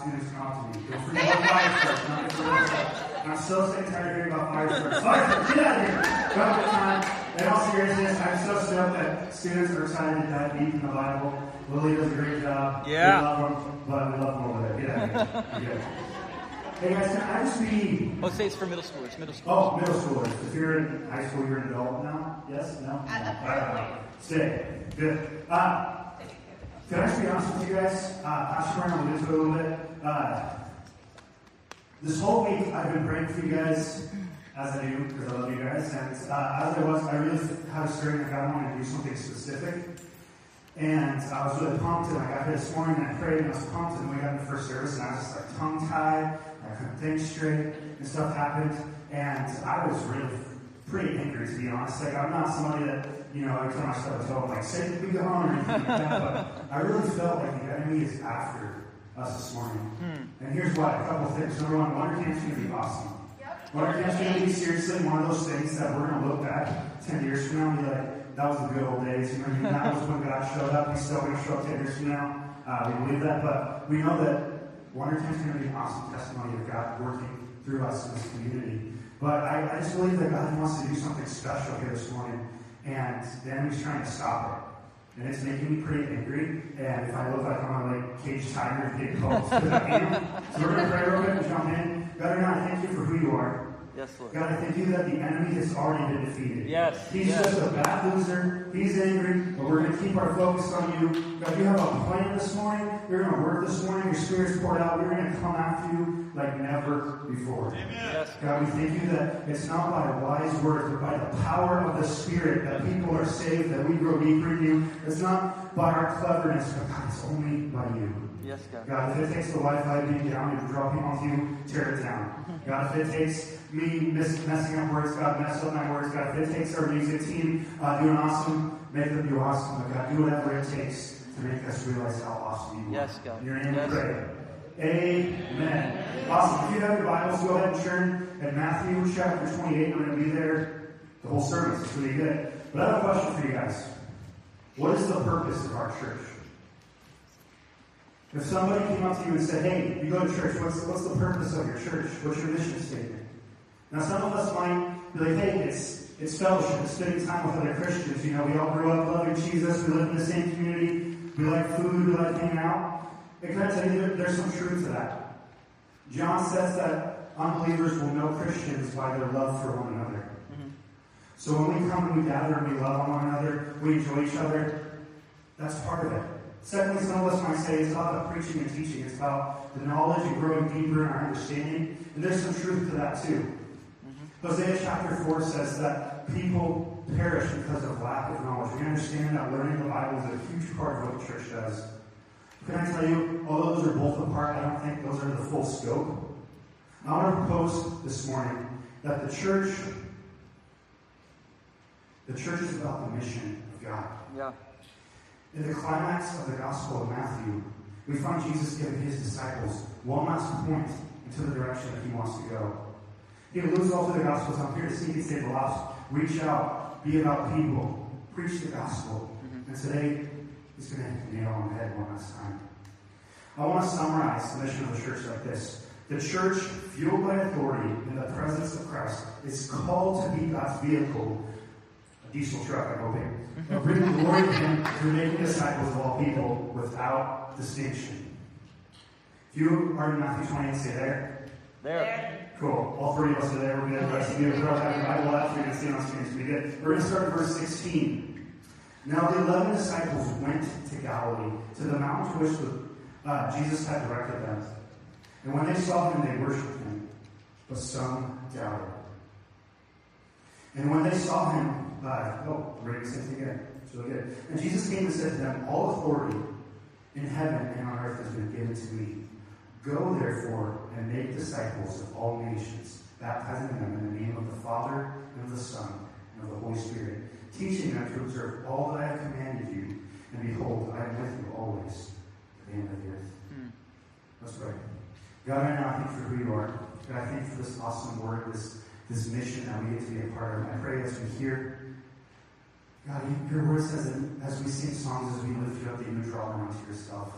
students come up to me. Go for your fire starts, not for your I'm so sick and tired of hearing about fire starts. Get out of here! Don't have time. In all seriousness, I'm so stoked that students are excited to dive deep in the Bible. Lily does a great job. Yeah. We love them, but we love them over there. Get out of here. Hey guys, can I just be Oh, say it's for middle schoolers. Middle school. Oh, middle schoolers. If you're in high school, you're an adult now? Yes? No? Uh, stay. Good. Uh, can I just be honest with you guys? Uh, Pastor Brown alluded to it a little bit. Uh, this whole week, I've been praying for you guys, as I do, because I love you guys. And uh, as I was, I really had a stirring that God wanted to do something specific. And I was really pumped, and I got here this morning, and I prayed, and I was pumped, and we got in the first service, and I was just like tongue-tied, I couldn't think straight, and stuff happened, and I was really pretty angry, to be honest. Like, I'm not somebody that, you know, every time I start to tell, like, Satan, be gone, or anything like that, but I really felt like the enemy is after us this morning. And here's why, a couple things. Number one, Wonder Camp's going to be awesome. Wonder Camp's going to be seriously one of those things that we're going to look back 10 years from now and be like, that was the good old days. You know, that was when God showed up. He's still going to show up 10 years from now. Uh, we believe that, but we know that Wonder Camp's going to be an awesome testimony of God working through us in this community. But I, I just believe that God wants to do something special here this morning, and the enemy's trying to stop it. And it's making me pretty angry. And if I look like I'm on like cage tiger and calls, because I am. So we're going to pray real quick and jump in. God, I thank you for who you are. Yes, Lord. God, I thank you that the enemy has already been defeated. Yes, He's yes. just a bad loser. He's angry, but we're going to keep our focus on you. God, you have a plan this morning. You're going to work this morning. Your spirit's poured out. We're going to come after you like never before. Yes. God, we thank you that it's not by wise words, but by the power of the Spirit that people are saved, that we grow deeper in you. It's not by our cleverness, but God, it's only by you. Yes, God. God, if it takes the Wi-Fi being down and dropping off you, tear it down. God, if it takes me miss, messing up words, God, mess up my words. God, if it takes our music team uh, doing awesome, make them do awesome. But God, do whatever it takes to make us realize how awesome you are. Yes, God. In your name Yes. we pray. Amen. Awesome. If you have your Bibles, go ahead and turn at Matthew chapter 28. We're going to be there the whole service. It's really good. But I have a question for you guys. What is the purpose of our church? If somebody came up to you and said, hey, you go to church, what's, what's the purpose of your church? What's your mission statement? Now, some of us might be like, hey, it's, it's fellowship, it's spending time with other Christians. You know, we all grew up loving Jesus, we live in the same community, we like food, we like hanging out. And can I tell you, there's some truth to that. John says that unbelievers will know Christians by their love for one another. Mm-hmm. So when we come and we gather and we love one another, we enjoy each other, that's part of it. Secondly, some of us might say it's not about the preaching and teaching. It's about the knowledge and growing deeper in our understanding. And there's some truth to that too. Mm-hmm. Hosea chapter 4 says that people perish because of lack of knowledge. We understand that learning the Bible is a huge part of what the church does. Can I tell you, although those are both a part, I don't think those are the full scope. I want to propose this morning that the church, the church is about the mission of God. Yeah. In the climax of the Gospel of Matthew, we find Jesus giving his disciples one last point into the direction that he wants to go. He alludes all to the Gospels. I'm here to see and save the lost. Reach out, be about people, preach the gospel. Mm-hmm. And today, he's going to hit the nail on the head one last time. I want to summarize the mission of the church like this. The church, fueled by authority in the presence of Christ, is called to be God's vehicle a diesel truck, I'm hoping, of bringing glory to Him through making disciples of all people without distinction. If you are in Matthew 28, say there. There. Cool. All three of us are there. We're good. The rest of you are have your Bible out. You're going to see it on screen. It's going to be good. We're going to start at verse 16. Now the eleven disciples went to Galilee, to the mountain to which the, uh, Jesus had directed them. And when they saw him, they worshipped him, but some doubted. And when they saw him, uh, oh, reading the same thing again. Really good. And Jesus came and said to them, All authority in heaven and on earth has been given to me. Go therefore and make disciples of all nations, baptizing them in the name of the Father and of the Son and of the Holy Spirit, teaching them to observe all that I have commanded you. And behold, I am with you always to the end of the earth. Hmm. Let's pray. God, I now thank you for who you are. God, I thank you for this awesome word, this, this mission that we get to be a part of. I pray as we hear, God, your word says that as we sing songs, as we lift you up, that you would draw them onto yourself.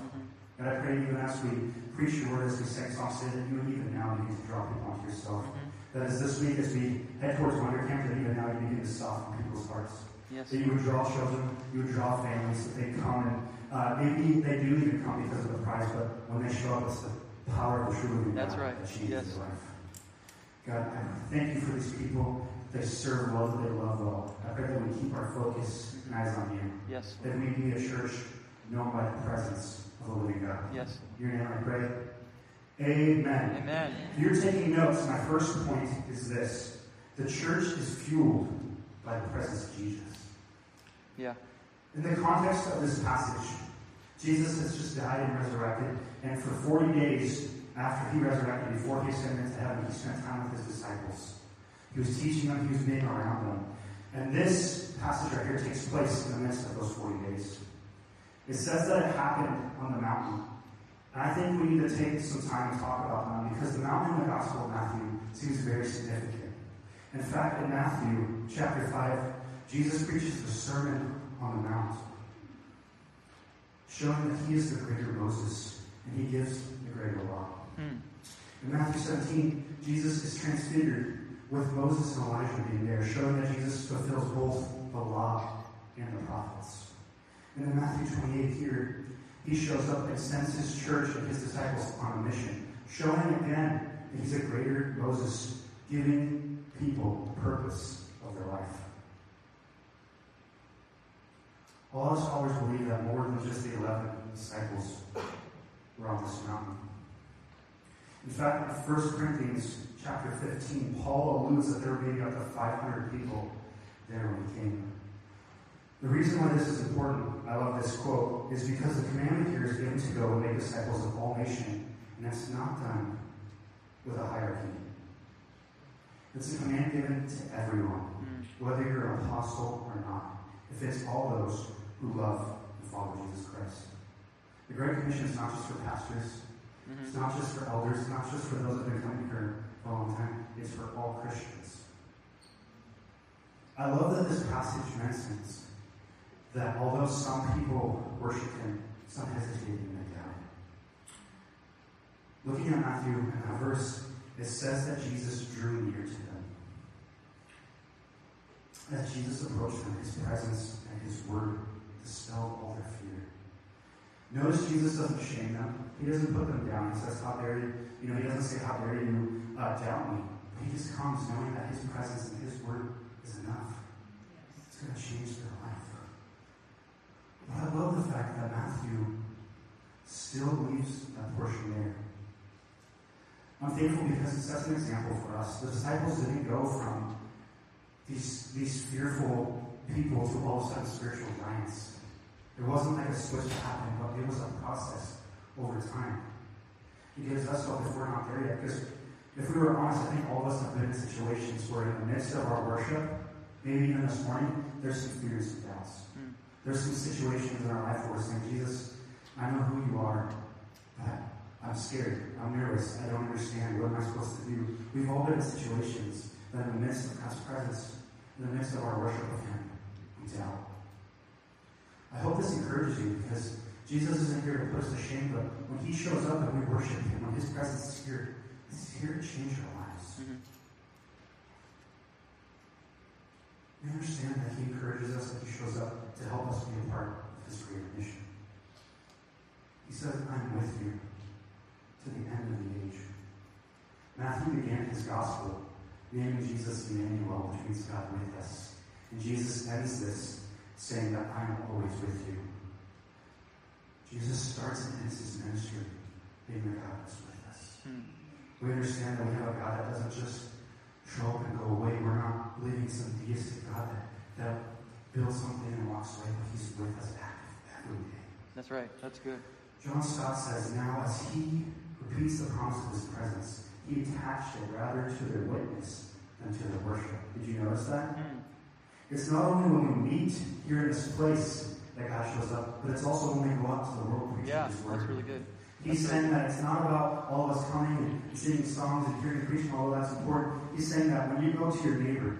God, I pray even as we preach your word, as we sing songs that you would even now begin to draw people onto yourself. Mm-hmm. That as this week, as we head towards Wonder Camp, that even now you begin to soften people's hearts. Yes. That you would draw children, you would draw families, that they come and uh, maybe they do even come because of the prize, but when they show up, it's the power of the true That's God right. that changes yes. their life. God, I thank you for these people. They serve well, that they love well. I pray that we keep our focus and eyes on you. Yes. That we be a church known by the presence of the living God. Yes. Your name I pray. Amen. Amen. If you're taking notes, my first point is this. The church is fueled by the presence of Jesus. Yeah. In the context of this passage, Jesus has just died and resurrected, and for 40 days after he resurrected, before he ascended into heaven, he spent time with his disciples. He was teaching them, he was being around them. And this passage right here takes place in the midst of those 40 days. It says that it happened on the mountain. And I think we need to take some time to talk about them because the mountain in the Gospel of Matthew seems very significant. In fact, in Matthew chapter 5, Jesus preaches the Sermon on the Mount, showing that he is the greater Moses and he gives the greater law. Hmm. In Matthew 17, Jesus is transfigured with Moses and Elijah being there, showing that Jesus fulfills both the law and the prophets. And in Matthew 28 here, he shows up and sends his church and his disciples on a mission, showing again that he's a greater Moses, giving people the purpose of their life. A lot of scholars believe that more than just the 11 disciples were on this mountain. In fact, in 1 Corinthians chapter 15, Paul alludes that there were maybe up to 500 people there when he came. The reason why this is important, I love this quote, is because the commandment here is given to go and make disciples of all nations, and that's not done with a hierarchy. It's a command given to everyone, whether you're an apostle or not. If it's all those who love and follow Jesus Christ. The Great Commission is not just for pastors, mm-hmm. it's not just for elders, it's not just for those that have been coming here for a long time, it's for all Christians. I love that this passage mentions that although some people worship him, some hesitated and doubted. Looking at Matthew in that verse, it says that Jesus drew near to them. As Jesus approached them, his presence and his word dispelled all their fear. Notice Jesus doesn't shame them. He doesn't put them down. He says, How dare you? You know, he doesn't say, How dare you uh, doubt me? But he just comes knowing that his presence and his word is enough. It's going to change their life. But I love the fact that Matthew still leaves that portion there. I'm thankful because it sets an example for us. The disciples didn't go from these, these fearful people to all of a sudden spiritual giants. It wasn't like a switch happened, but it was a process over time. He gives us hope if we're not there yet. Because if we were honest, I think all of us have been in situations where in the midst of our worship, maybe even this morning, there's some fears and doubts. Mm. There's some situations in our life where we're saying, Jesus, I know who you are, but I'm scared. I'm nervous. I don't understand. What am I supposed to do? We've all been in situations that in the midst of God's presence, in the midst of our worship of Him, we doubt. I hope this encourages you because Jesus isn't here to put us to shame, but when He shows up and we worship Him, when His presence is here, He's here to change our lives. Mm-hmm. We understand that He encourages us, that He shows up to help us be a part of His greater mission. He says, I'm with you to the end of the age. Matthew began his gospel naming Jesus Emmanuel, which means God with us. And Jesus ends this saying that I'm always with you. Jesus starts and ends his ministry being the God that's with us. Hmm. We understand that we have a God that doesn't just show up and go away. We're not believing some deistic God that, that builds something and walks away, but he's with us every day. That's right. That's good. John Stott says, Now as he repeats the promise of his presence, he attached it rather to their witness than to their worship. Did you notice that? Mm. It's not only when we meet here in this place that God shows up, but it's also when we go out to the world preaching yeah, His word. That's really good. He's saying that it's not about all of us coming and singing songs and hearing preaching, although that's important. He's saying that when you go to your neighbor,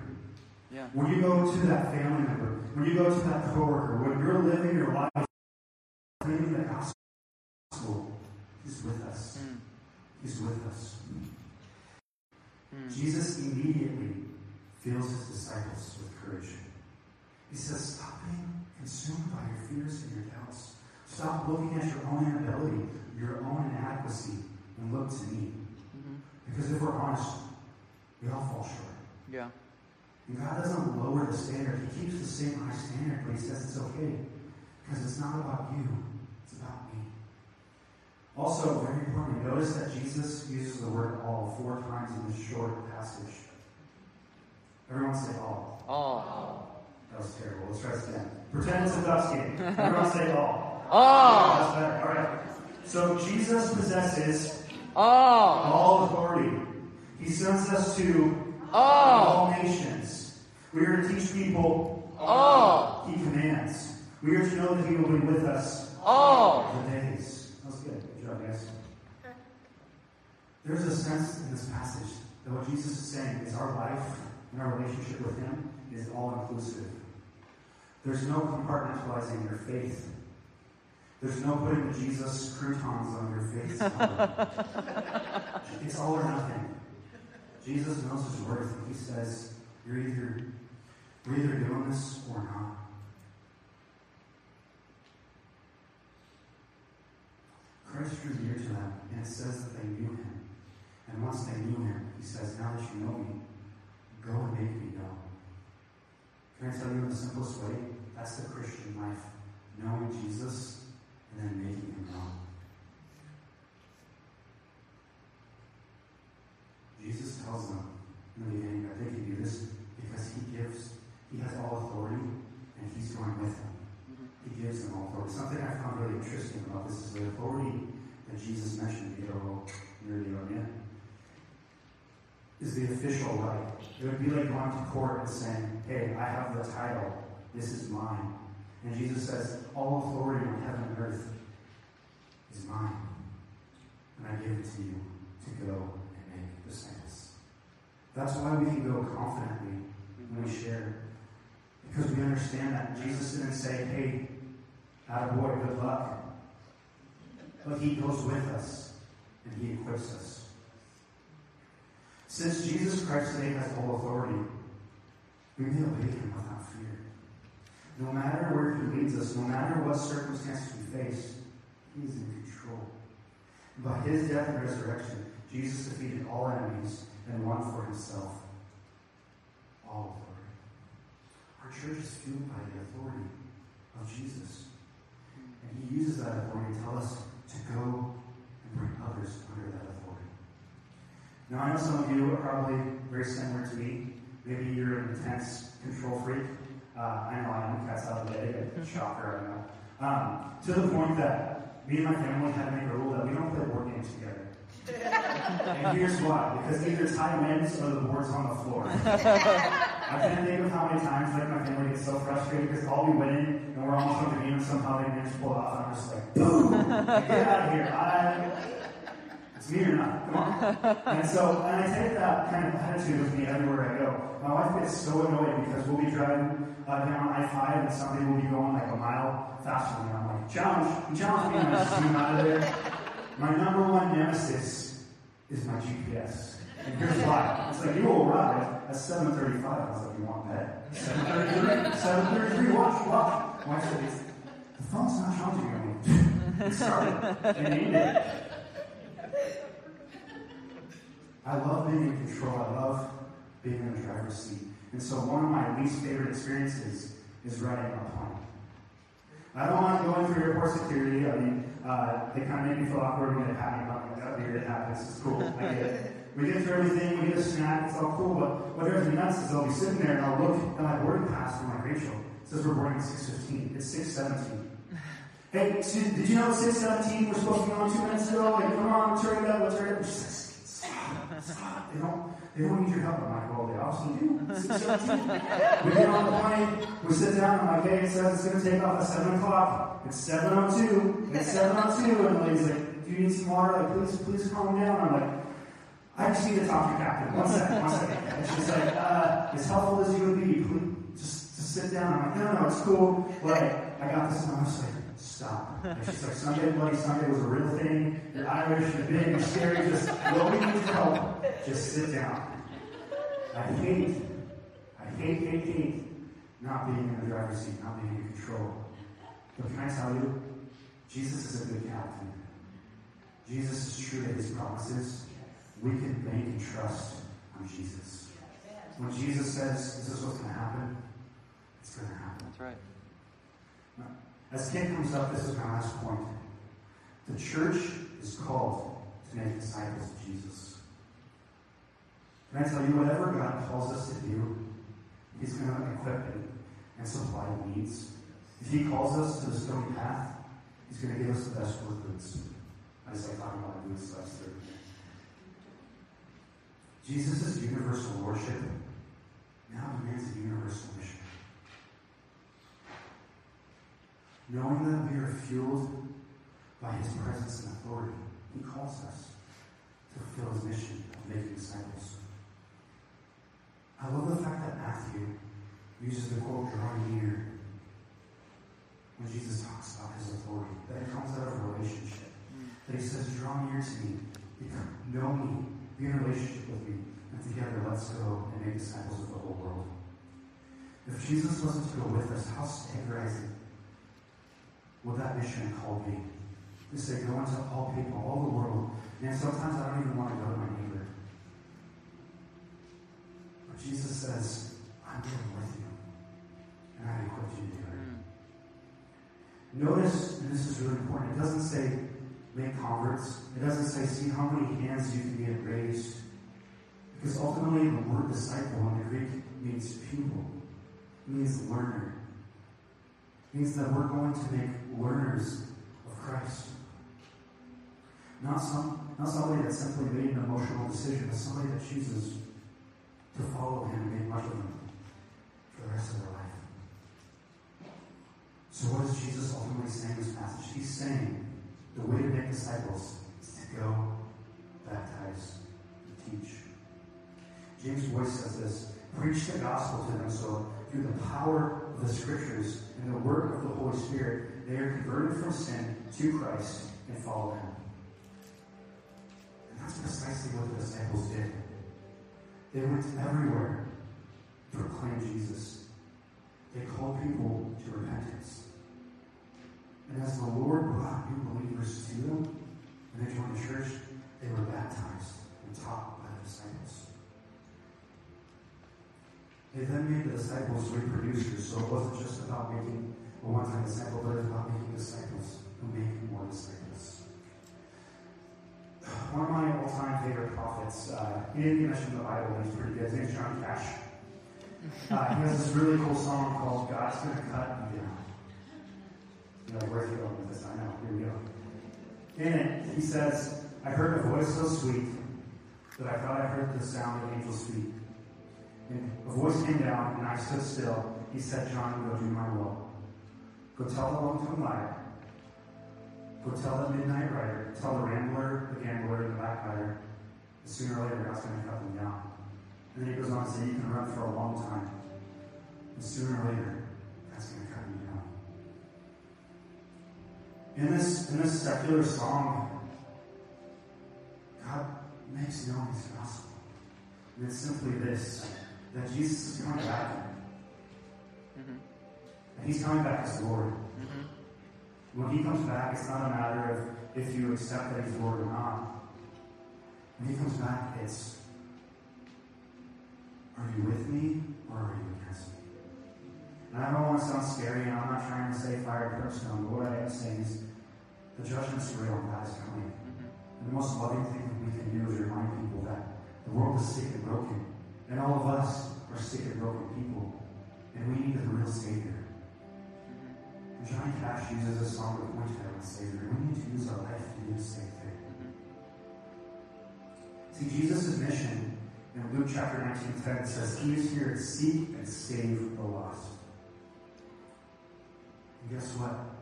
yeah. when you go to that family member, when you go to that coworker, when you're living your life, claiming the gospel, is with us. Mm. He's with us. Mm. Jesus immediately fills his disciples with courage. He says, Stop being consumed by your fears and your doubts. Stop looking at your own inability, your own inadequacy, and look to me. Mhm. Because if we're honest, we all fall short. Yeah. And God doesn't lower the standard. He keeps the same high standard, but He says it's okay. Because it's not about you, it's about me. Also, very important, notice that Jesus uses the word all four times in this short passage. Everyone say all. All. That was terrible. Let's try this again. Pretend it's a Ducks game. Everyone say all. All. That's better. All right. So Jesus possesses All. all authority. He sends us to All. all nations. We are to teach people All. Oh. He commands. We are to know that He will be with us oh. All. the days. That was good. Good job, guys. There's a sense in this passage that what Jesus is saying is our life and our relationship with Him is all inclusive. There's no compartmentalizing your faith. There's no putting Jesus croutons on your face. it's all or nothing. Jesus knows his worth. He says, You're either you're either doing this or not. Christ drew near to them, and it says that they knew him. And once they knew him, he says, Now that you know me, go and make me known. Can I tell you in the simplest way? That's the Christian life. Knowing Jesus and then making him known. Jesus tells them in the beginning that they can do this because he gives, he has all authority and he's going with them. Mm-hmm. He gives them all authority. Something I found really interesting about this is the authority that Jesus mentioned a little nerdy on you is the official right. It would be like going to court and saying, Hey, I have the title. This is mine. And Jesus says, All authority on heaven and earth is mine. And I give it to you to go make disciples. That's why we can go confidently when we share. Because we understand that Jesus didn't say, Hey, bad boy, good luck. But he goes with us and he equips us. Since Jesus Christ today has all authority, we may obey him without fear. No matter where he leads us, no matter what circumstances we face, he is in control. By his death and resurrection, Jesus defeated all enemies and won for himself all authority. Our church is fueled by the authority of Jesus. And he uses that authority to tell us to go and bring others under that authority. Now, I know some of you are probably very similar to me. Maybe you're an intense control freak. Uh, I know I am. Cat's out of the bag. Shocker, I know. Um, to the point that me and my family had to make a rule that we don't play board games together. And here's why. Because either time ends or the board's on the floor. I can't think of how many times like my family gets so frustrated because all we win and we're almost on the game and somehow they manage to pull it off and I'm just like, boom! Get out of here. I, it's me or not. Come on. And so, and I take that kind of attitude with me everywhere I go. My wife gets so annoyed because we'll be driving uh, down I-5 and somebody will be going like a mile faster than me. I'm like, challenge, challenge me and I just zoom out of there. My number one nemesis is my GPS. And here's why. It's like, you will arrive at 7.35. I was like, you want that? 7.33? 7.33? Watch, watch. Wife said, the phone's not me. it started. They it. I love being in control. I love being in the driver's seat. And so one of my least favorite experiences is riding a plane. I don't like going through airport security. I mean, uh, they kind of make me feel awkward when it happens. I'm like, oh, here it happens. It's cool. I get it. We get through everything. We get a snack. It's all cool. But what drives me nuts is I'll be sitting there and I'll look at my boarding pass from like Rachel. It says we're boarding at 6.15. It's 6.17. Hey, did you know 6.17 we're supposed to be on two minutes ago? Like, come on, let's hurry up. Let's hurry up. She's like, stop, stop. They don't, they don't need your help. I'm like, well, they obviously do. 6.17. we get on the plane. We sit down. I'm like, hey, it says it's going to take off at 7 o'clock. It's 7.02. It's 7.02. And the like, do you need some water? Like, please, please calm down. I'm like, I just need to talk to your captain. One second, one second. And she's like, uh, as helpful as you would be, please, just, just sit down. I'm like, no, no, it's cool. Like, I got this. And I was like, stop. And she's like, Sunday Bloody Sunday was a real thing. You're Irish, you're big, you're scary, just nobody needs help. Just sit down. I hate, I hate, hate, hate not being in the driver's seat, not being in control. But can I tell you, Jesus is a good captain. Jesus is true to his promises. We can bank and trust on Jesus. When Jesus says, this is what's going to happen, it's going to happen. That's right. As Ken comes up, this is my last point. The church is called to make disciples of Jesus. Can I tell you, whatever God calls us to do, He's going to equip it and supply needs. If He calls us to the stony path, He's going to give us the best work boots. I just like talking about boots last Thursday. Jesus' universal worship now demands a universal mission. Knowing that we are fueled by his presence and authority, he calls us to fulfill his mission of making disciples. I love the fact that Matthew uses the quote, drawing near, when Jesus talks about his authority, that it comes out of a relationship. That he says, draw near to me, become, know me, be in relationship with me, and together let's go and make disciples of the whole world. If Jesus wasn't to go with us, how staggerizing would that mission called me. To say, go into all people, all the world. And sometimes I don't even want to go to my neighbor. But Jesus says, I'm going with you. And I equipped you to do it. Mm. Notice, and this is really important, it doesn't say make converts. It doesn't say see how many hands you can get raised. Because ultimately the word disciple in the Greek means pupil. It means learner. Means that we're going to make learners of Christ. Not some not somebody that simply made an emotional decision, but somebody that chooses to follow him and make much of him for the rest of their life. So what is Jesus ultimately saying in this passage? He's saying the way to make disciples is to go, baptize, and teach. James Boice says this preach the gospel to them so through the power the scriptures and the work of the Holy Spirit, they are converted from sin to Christ and follow him. And that's precisely what the disciples did. They went everywhere to proclaim Jesus. They called people to repentance. And as the Lord brought new believers to them, and they joined the church, they were baptized and taught by the disciples. They then made the disciples reproducers, so it wasn't just about making a one-time disciple, but it was about making disciples who make more disciples. One of my all-time favorite prophets, uh, he didn't in the Bible, but he's pretty good. His name's John Cash. Uh, he has this really cool song called God's Gonna Cut You Down. Like, where's he going with this? I know. Here we go. In it, he says, I heard a voice so sweet that I thought I heard the sound of angels' feet. And a voice came down, and I stood still. He said, John, go do my will. Go tell the long-tongued liar. Go tell the midnight rider. Tell the rambler, the gambler, and the backbiter. that Sooner or later, God's going to cut them down. And then he goes on to say, you can run for a long time. And sooner or later, God's going to cut you down. In this, in this secular song, God makes known his gospel. And it's simply this that Jesus is coming back. Mm-hmm. And he's coming back as Lord. Mm-hmm. When he comes back, it's not a matter of if you accept that he's Lord or not. When he comes back, it's are you with me or are you against me? And I don't want to sound scary, and I'm not trying to say fire brimstone, but what I am saying is the judgment's real, God is coming. And the most loving thing that we can do is remind people that the world is sick and broken. And all of us are sick and broken people. And we need the real Savior. And Johnny Cash uses a song to point to that Savior. We need to use our life to do the same thing. See, Jesus' mission in Luke chapter 19 10 says, He is here to seek and save the lost. And guess what?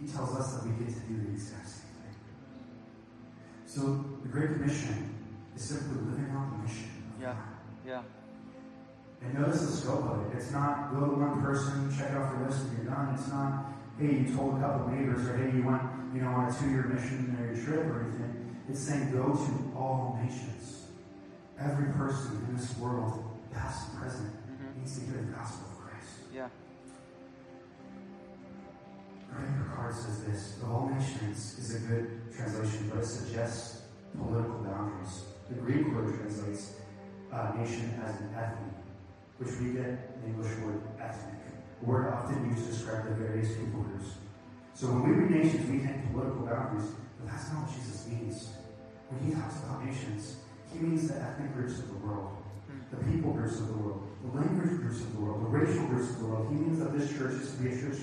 He tells us that we get to do the exact same thing. So the Great Commission is simply living out the mission Yeah. God. Yeah. And notice the scope of it. It's not go to one person, check off your list, and you're done. It's not hey, you told a couple of neighbors, or hey, you went, you know, on a two-year mission or missionary trip or anything. It's saying go to all nations. Every person in this world, past and present, mm-hmm. needs to hear the gospel of Christ. Yeah. Greg card says this, the all nations is a good translation, but it suggests political boundaries. The Greek word translates uh, nation as an ethnic, which we get the English word ethnic, a word often used to describe the various people groups. So when we read nations, we think political boundaries, but that's not what Jesus means. When he talks about nations, he means the ethnic groups of the world, the people groups of the world, the language groups of the world, the racial groups of the world. He means that this church is to be a church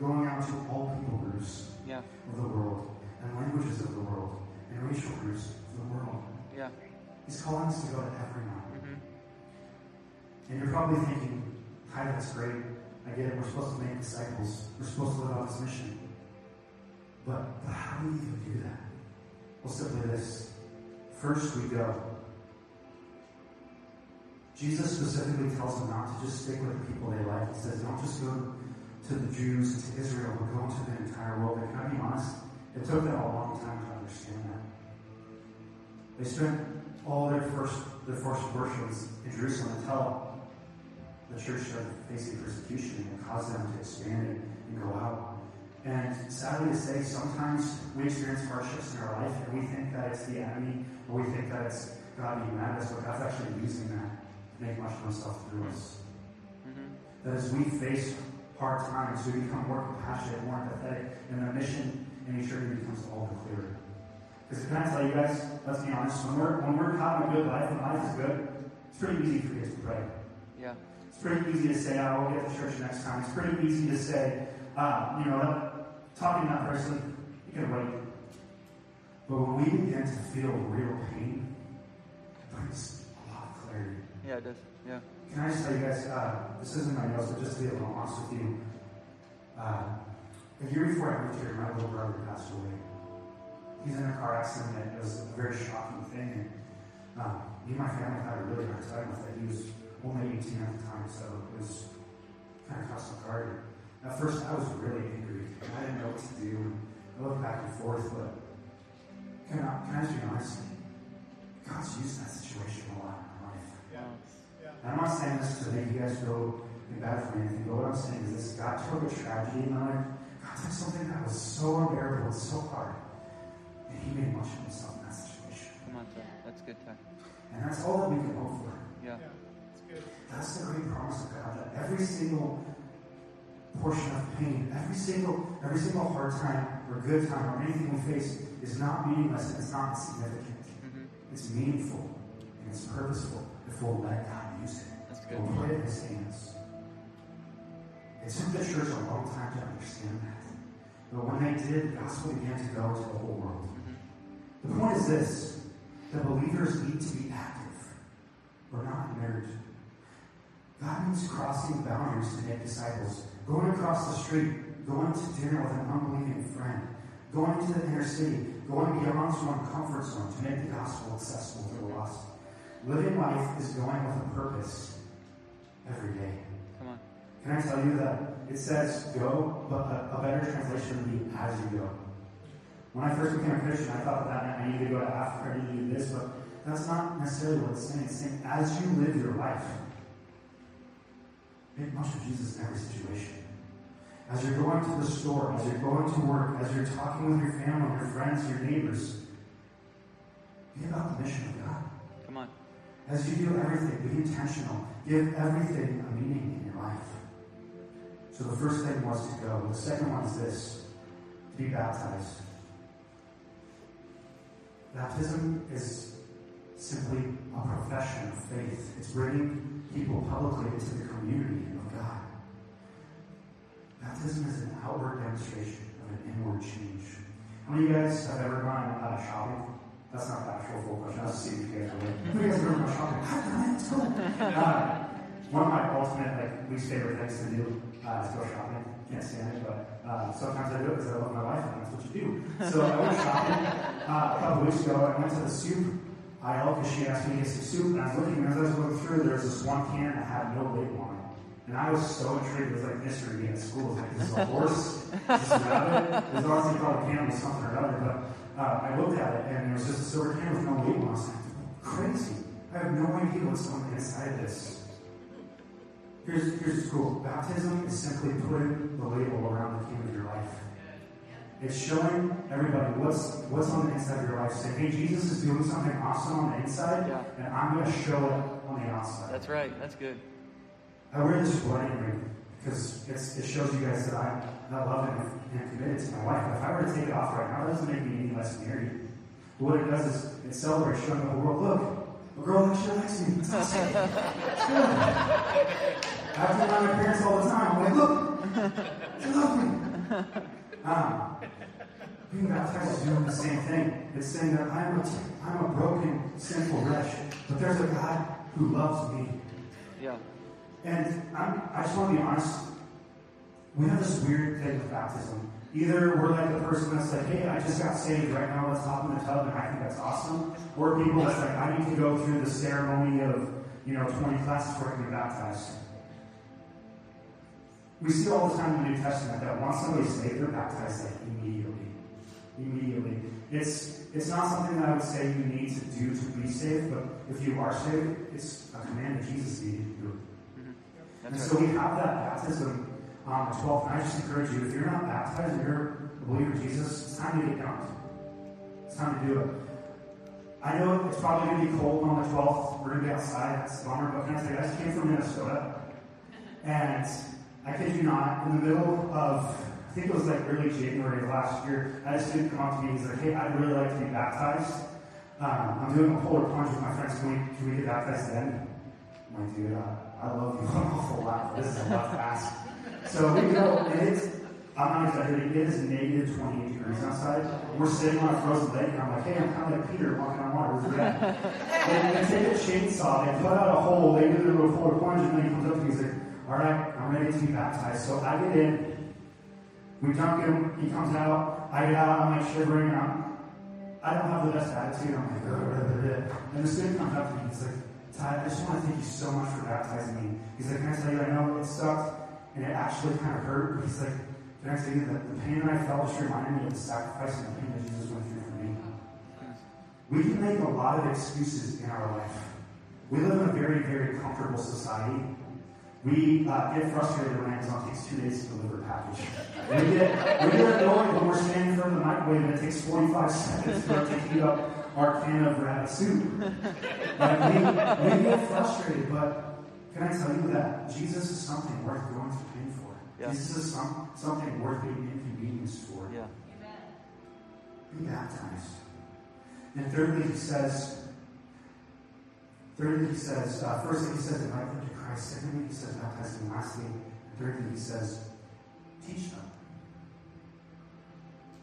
going out to all people groups yeah. of the world, and languages of the world, and racial groups of the world. Yeah. He's calling us to go to everyone. And you're probably thinking, hi, that's great. I get it. We're supposed to make disciples. We're supposed to live out this mission. But, but how do we even do that? Well, simply this. First, we go. Jesus specifically tells them not to just stick with the people they like. He says, don't just go to the Jews and to Israel, but go into the entire world. And can I be honest? It took them a long time to understand that. They spent all their first their first worship in Jerusalem until the church started facing persecution and it caused them to expand and go out. And sadly to say, sometimes we experience hardships in our life and we think that it's the enemy or we think that it's God being mad at us, but God's actually using that to make much of himself through us. Mm-hmm. That as we face hard times, we become more compassionate, more empathetic, and the mission and eternity becomes all the clearer. Because can I tell you guys, let's be honest, when we're, when we're having a good life and life is good, it's pretty easy for kids to pray. It's pretty easy to say, oh, we'll get to church next time. It's pretty easy to say, uh, you know, talking to that person, you can wait. But when we begin to feel real pain, it brings a lot of clarity. Yeah, it does. Yeah. Can I just tell you guys, uh, this isn't my notes, but just to be a little honest with you. Uh, a year before I moved here, my little brother passed away he's in a car accident. It was a very shocking thing. And um, me and my family had a really hard time with it. He was only 18 at the time, so it was kind of custom card. At first, I was really angry. I didn't know what to do. I looked back and forth, but can I, can I just be honest? God's used that situation a lot in my life. Yeah. Yeah. I'm not saying this to make you guys feel bad for anything, but what I'm saying is this God took a tragedy in my life. God took something that was so unbearable and so hard and he made much of himself in that situation. Come on, sir. That's good time. And that's all that we can hope for. Yeah. yeah that's the great promise of God that every single portion of pain, every single every single hard time or good time or anything we face is not meaningless and it's not insignificant. Mm-hmm. It's meaningful and it's purposeful if we'll let God use it. That's good. We'll put it in his hands. It took the church a long time to understand that. But when they did, the gospel began to go to the whole world. The point is this that believers need to be active. We're not married. God means crossing boundaries to make disciples, going across the street, going to dinner with an unbelieving friend, going to the inner city, going beyond one's comfort zone to make the gospel accessible to the lost. Living life is going with a purpose every day. Come on. Can I tell you that it says go, but a, a better translation would be as you go. When I first became a Christian, I thought that, that meant I need to go to Africa, I need to do this, but that's not necessarily what it's saying. It's saying as you live your life, make much of Jesus in every situation. As you're going to the store, as you're going to work, as you're talking with your family, your friends, your neighbors, be about the mission of God. Come on. As you do everything, be intentional. Give everything a meaning in your life. So the first thing was to go. The second one is this to be baptized. Baptism is simply a profession of faith. It's bringing people publicly into the community of God. Baptism is an outward demonstration of an inward change. How many of you guys have ever gone uh, shopping? That's not the actual full question. I was see if you guys are Who you guys have ever gone shopping? Let's go. Uh, one of my ultimate, like, least favorite things to do uh, is go shopping. Can't stand it, but uh, sometimes I do it because I love my wife, and that's what you do. So I went shopping uh, a couple weeks ago. I went to the soup aisle because she asked me to get some soup, and I was looking, as I was looking through, there was this one can that had no label on it. And I was so intrigued. It was like mystery being at school. It was like, is this a horse? Is this a rabbit? It was obviously called a camel, something or other. But uh, I looked at it, and it was just a silver can with no label. on it. I was like, crazy. I have no idea what's on the inside of this. Here's, here's the cool. Baptism is simply putting the label around the can of your life. It's showing everybody what's what's on the inside of your life. Saying, hey, Jesus is doing something awesome on the inside, Yeah. and I'm going to show it on the outside. That's right. That's good. I wear this wedding ring because it's, it shows you guys that I'm not loving and, and committed to my wife. But if I were to take it off right now, it doesn't make me any less married. But what it does is it celebrates, showing the whole world, look, a girl that she likes me. It's awesome. I have to remind my parents all the time. I'm like, look, she loves me. Um, being baptized is doing the same thing. It's saying that I'm a, I'm a broken, sinful wretch, but there's a God who loves me. Yeah. And I'm, I just want to be honest. We have this weird thing with baptism. Either we're like the person that's like, hey, I just got saved right now, let's hop in the tub, and I think that's awesome. Or people that's like, I need to go through the ceremony of, you know, 20 classes before I can be baptized. We see all the time in the New Testament that once somebody's saved, they're baptized like immediately. Immediately. It's it's not something that I would say you need to do to be saved, but if you are saved, it's a command that Jesus you to do. Mm-hmm. And That's so we have that baptism on the 12th. And I just encourage you, if you're not baptized and you're a believer in Jesus, it's time to get dunked. It's time to do it. I know it's probably going to be cold on the 12th. We're going to be outside. That's a bummer. But can I tell you, I just came from Minnesota. And I kid you not, in the middle of, I think it was like early January of last year, I had a student come up to me and he's like, hey, I'd really like to be baptized. Um, I'm doing a polar plunge with my friends. Can we, can we get baptized then? I'm like, dude, uh, I love you an awful lot, this is a lot to ask. So we go, and it's, I'm not exaggerating, it is negative 28 degrees outside. We're sitting on a frozen lake, and I'm like, hey, I'm kind of like Peter walking on water. At? they, take a chainsaw, they put out a hole, they do their little forward plunge, and then he comes up to me and he's like, all right, I'm ready to be baptized. So I get in, we dunk him, he comes out, I get out, I'm like shivering, I'm, I don't have the best attitude. I'm like, "Ugh, blah, blah, blah." and the student comes up to me. He's like, Ty, I just want to thank you so much for baptizing me. He's like, can I tell you, I know it sucked and it actually kind of hurt. But he's like, can I tell you that the pain that I felt just reminded me of the sacrifice and the pain that Jesus went through for me. We can make a lot of excuses in our life. We live in a very, very comfortable society. We uh, get frustrated when Amazon takes two days to deliver a package. We get, we get annoyed when we're standing in front of the microwave and it takes 45 seconds for to heat up our can of rabbit soup. Like, we, we get frustrated, but can I tell you that Jesus is something worth going through pain for? Yeah. Jesus is some, something worth being inconvenienced for. Yeah. Be baptized. And thirdly, he says, thirdly, he says, uh, firstly, he says, invite them to Christ. Secondly, he says, baptize them. Lastly, thirdly, he says, teach them.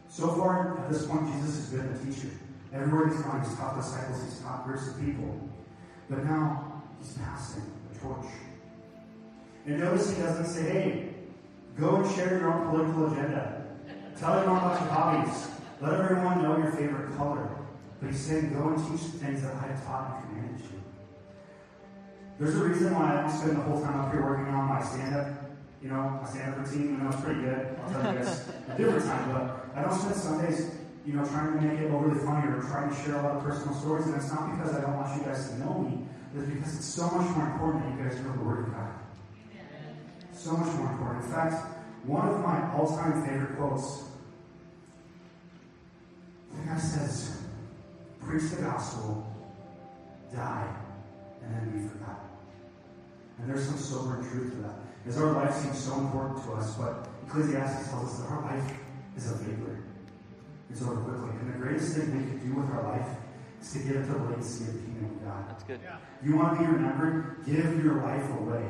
So far, at this point, Jesus has been a teacher. Everywhere he's gone, he's taught disciples, he's taught groups of people. But now, he's passing the torch. And notice he doesn't say, hey, go and share your own political agenda. Tell everyone about your hobbies. Let everyone know your favorite color. But he's saying, go and teach the things that I have taught you. There's a reason why I don't spend the whole time up here working on my stand-up, you know, my stand-up routine. You know, it's pretty good. I'll tell you guys a different time, but I don't spend Sundays, you know, trying to make it overly funny or trying to share a lot of personal stories. And it's not because I don't want you guys to know me. It's because it's so much more important that you guys know the Word of God. So much more important. In fact, one of my all-time favorite quotes the guy says, preach the gospel, die, and then be forgotten. And there's some sobering truth to that. As our life seems so important to us, but Ecclesiastes tells us that our life is a vapor. It's over quickly. And the greatest thing we can do with our life is to give it to the legacy of the kingdom of God. That's good. You want to be remembered? Give your life away.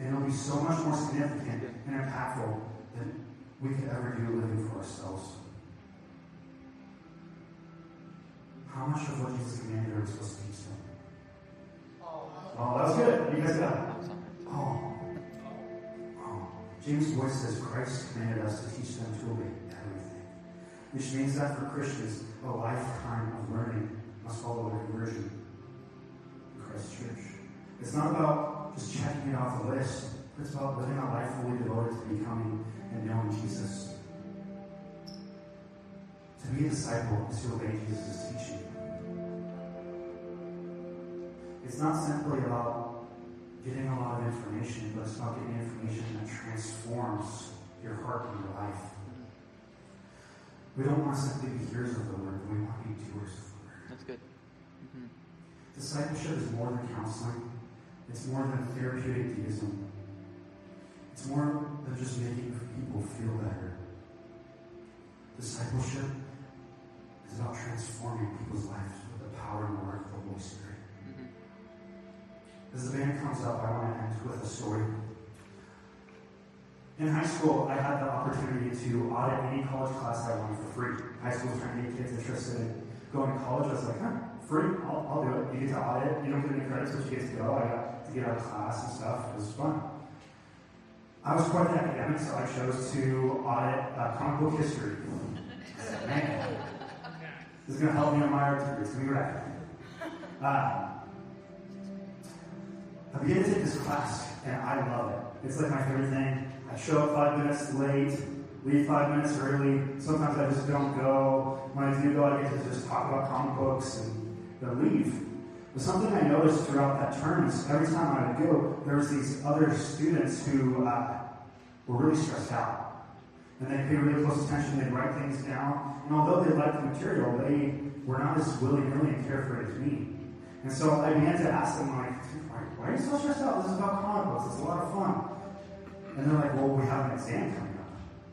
And it'll be so much more significant and impactful than we could ever do living for ourselves. How much of what Jesus commanded are we supposed to teach them? Oh, that was good. You guys got it. Oh. Oh. James Boice says Christ commanded us to teach them to obey everything. Which means that for Christians, a lifetime of learning must follow their conversion in Christ's church. It's not about just checking it off the list. It's about living a life fully devoted to becoming and knowing Jesus. To be a disciple is to obey Jesus' teaching. It's not simply about getting a lot of information, but it's about getting information that transforms your heart and your life. We don't want to simply be hearers of the word, we want to be doers of the word. That's good. Mm-hmm. Discipleship is more than counseling. It's more than therapeutic deism. It's more than just making people feel better. Discipleship is about transforming people's lives with the power and work of the Holy Spirit. As the band comes up, I want to end with a story. In high school, I had the opportunity to audit any college class I wanted for free. High school was trying to get kids interested in going to college. I was like, huh, free, I'll, I'll do it. You get to audit, you don't get any credits, but you get to go. I got to get out of class and stuff. It was fun. I was quite an academic, so I chose to audit uh, comic book history. Man, this is going to help me on my art degree. It's going to be right. Uh, I began to take this class, and I love it. It's like my favorite thing. I show up five minutes late, leave five minutes early. Sometimes I just don't go. When I do go, I get to just talk about comic books and then leave. But something I noticed throughout that term is every time I would go, there was these other students who uh, were really stressed out. And they paid really close attention, they'd write things down. And although they liked the material, they were not as willy-nilly and carefree as me. And so I began to ask them, like, why, are you so stressed out? This is about comic books. It's a lot of fun. And they're like, well, we have an exam coming up.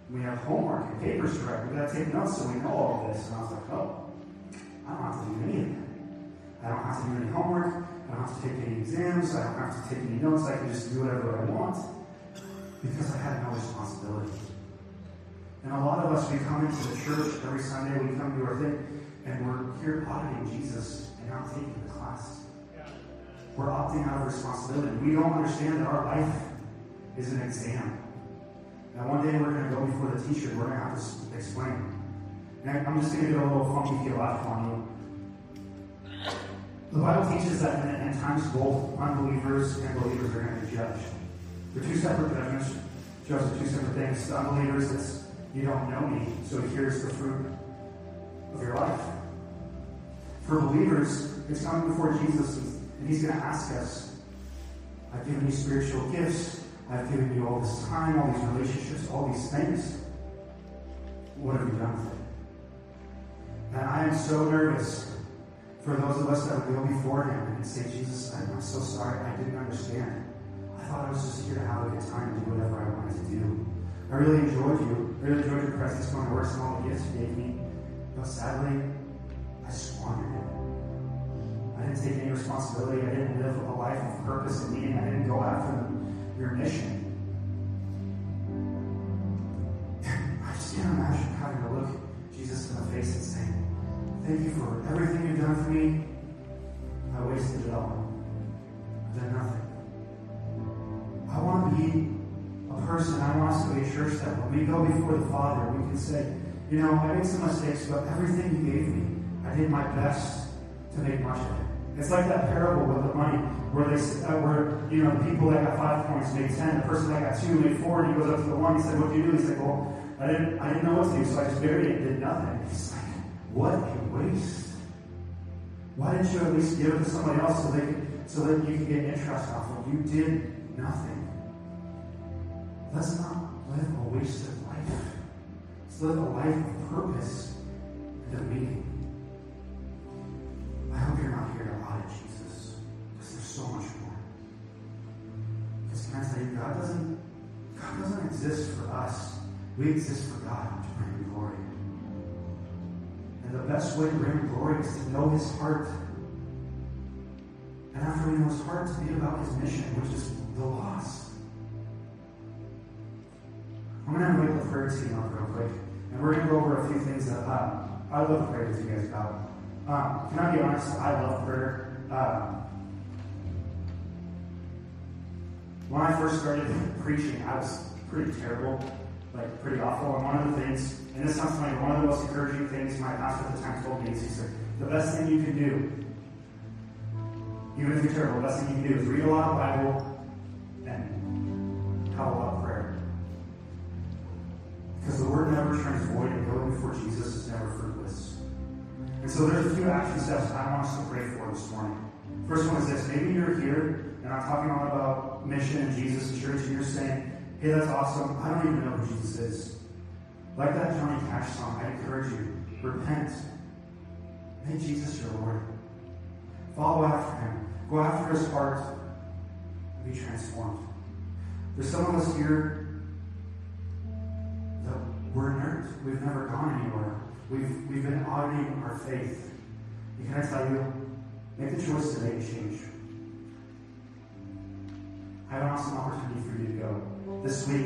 We have homework and papers to write. we got to take notes so we know all of this. And I was like, oh, I don't have to do any of that. I don't have to do any homework. I don't have to take any exams. I don't have to take any notes. I can just do whatever I want because I have no responsibility. And a lot of us, we come into the church every Sunday, we come to our thing, and we're here auditing Jesus and not taking the class. We're opting out of responsibility. We don't understand that our life is an exam. And one day we're going to go before the teacher. And we're going to have to explain. And I'm just going to get a little funky theological on you. The Bible teaches that in, times both unbelievers and believers are going to be judged. They're two separate judgments. Judge are two separate things. The unbelievers, it's you don't know me, so here's the fruit of your life. For believers, it's coming before Jesus, and He's going to ask us, I've given you spiritual gifts. I've given you all this time, all these relationships, all these things. What have you done with it? And I am so nervous for those of us that will go before Him and say, Jesus, I'm so sorry. I didn't understand. I thought I was just here to have a good time and do whatever I wanted to do. I really enjoyed you. I really enjoyed your presence going to work and all the gifts you gave me. But sadly, I squandered it. I didn't take any responsibility. I didn't live a life of purpose and meaning. I didn't go after your mission. I just can't imagine having to look Jesus in the face and say, Thank you for everything you've done for me. I wasted it all. I've done nothing. I want to be a person, I want us to be a church that when we go before the Father, we can say, you know, I made some mistakes, but everything you gave me, I did my best to make much of it. It's like that parable with the money, where they, uh, where you know, the people that got five points made ten, the person that got two made four, and he goes up to the one. He said, "What do you do?" He said, "Well, I didn't, I didn't know what to do, so I just buried it and did nothing." He's like, "What a waste! Why didn't you at least give it to somebody else so they so that you could get interest off of? You did nothing." Let's not live a wasted life. Let's live a life of purpose and of meaning. I hope you're not here to audit Jesus, because there's so much more. Because can I tell you, God doesn't God doesn't exist for us. We exist for God to bring him glory. And the best way to bring him glory is to know his heart. And after we know his heart, to be about his mission, which is the lost. I'm going to invite the prayer team up real quick, and we're going to go over a few things that um, I love to pray with you guys about. Um, can I be honest? I love prayer. Um, when I first started preaching, I was pretty terrible, like pretty awful. And one of the things, and this sounds funny, one of the most encouraging things my pastor at the time told me is he said, the best thing you can do, even if you're terrible, the best thing you can do is read a lot of Bible, and have a lot of prayer? Because the word never turns void, and going before Jesus is never fruitless. And so there's a few action steps I want us to pray for this morning. First one is this. Maybe you're here, and I'm talking a lot about mission and Jesus and church, and you're saying, hey, that's awesome. I don't even know who Jesus is. Like that Johnny Cash song, I encourage you, repent. Make Jesus your Lord. Follow after him. Go after his heart and be transformed. There's some of us here that we're inert. We've never gone anywhere. We've, we've been auditing our faith. And can I tell you, make the choice today to change. I have an awesome opportunity for you to go. This week,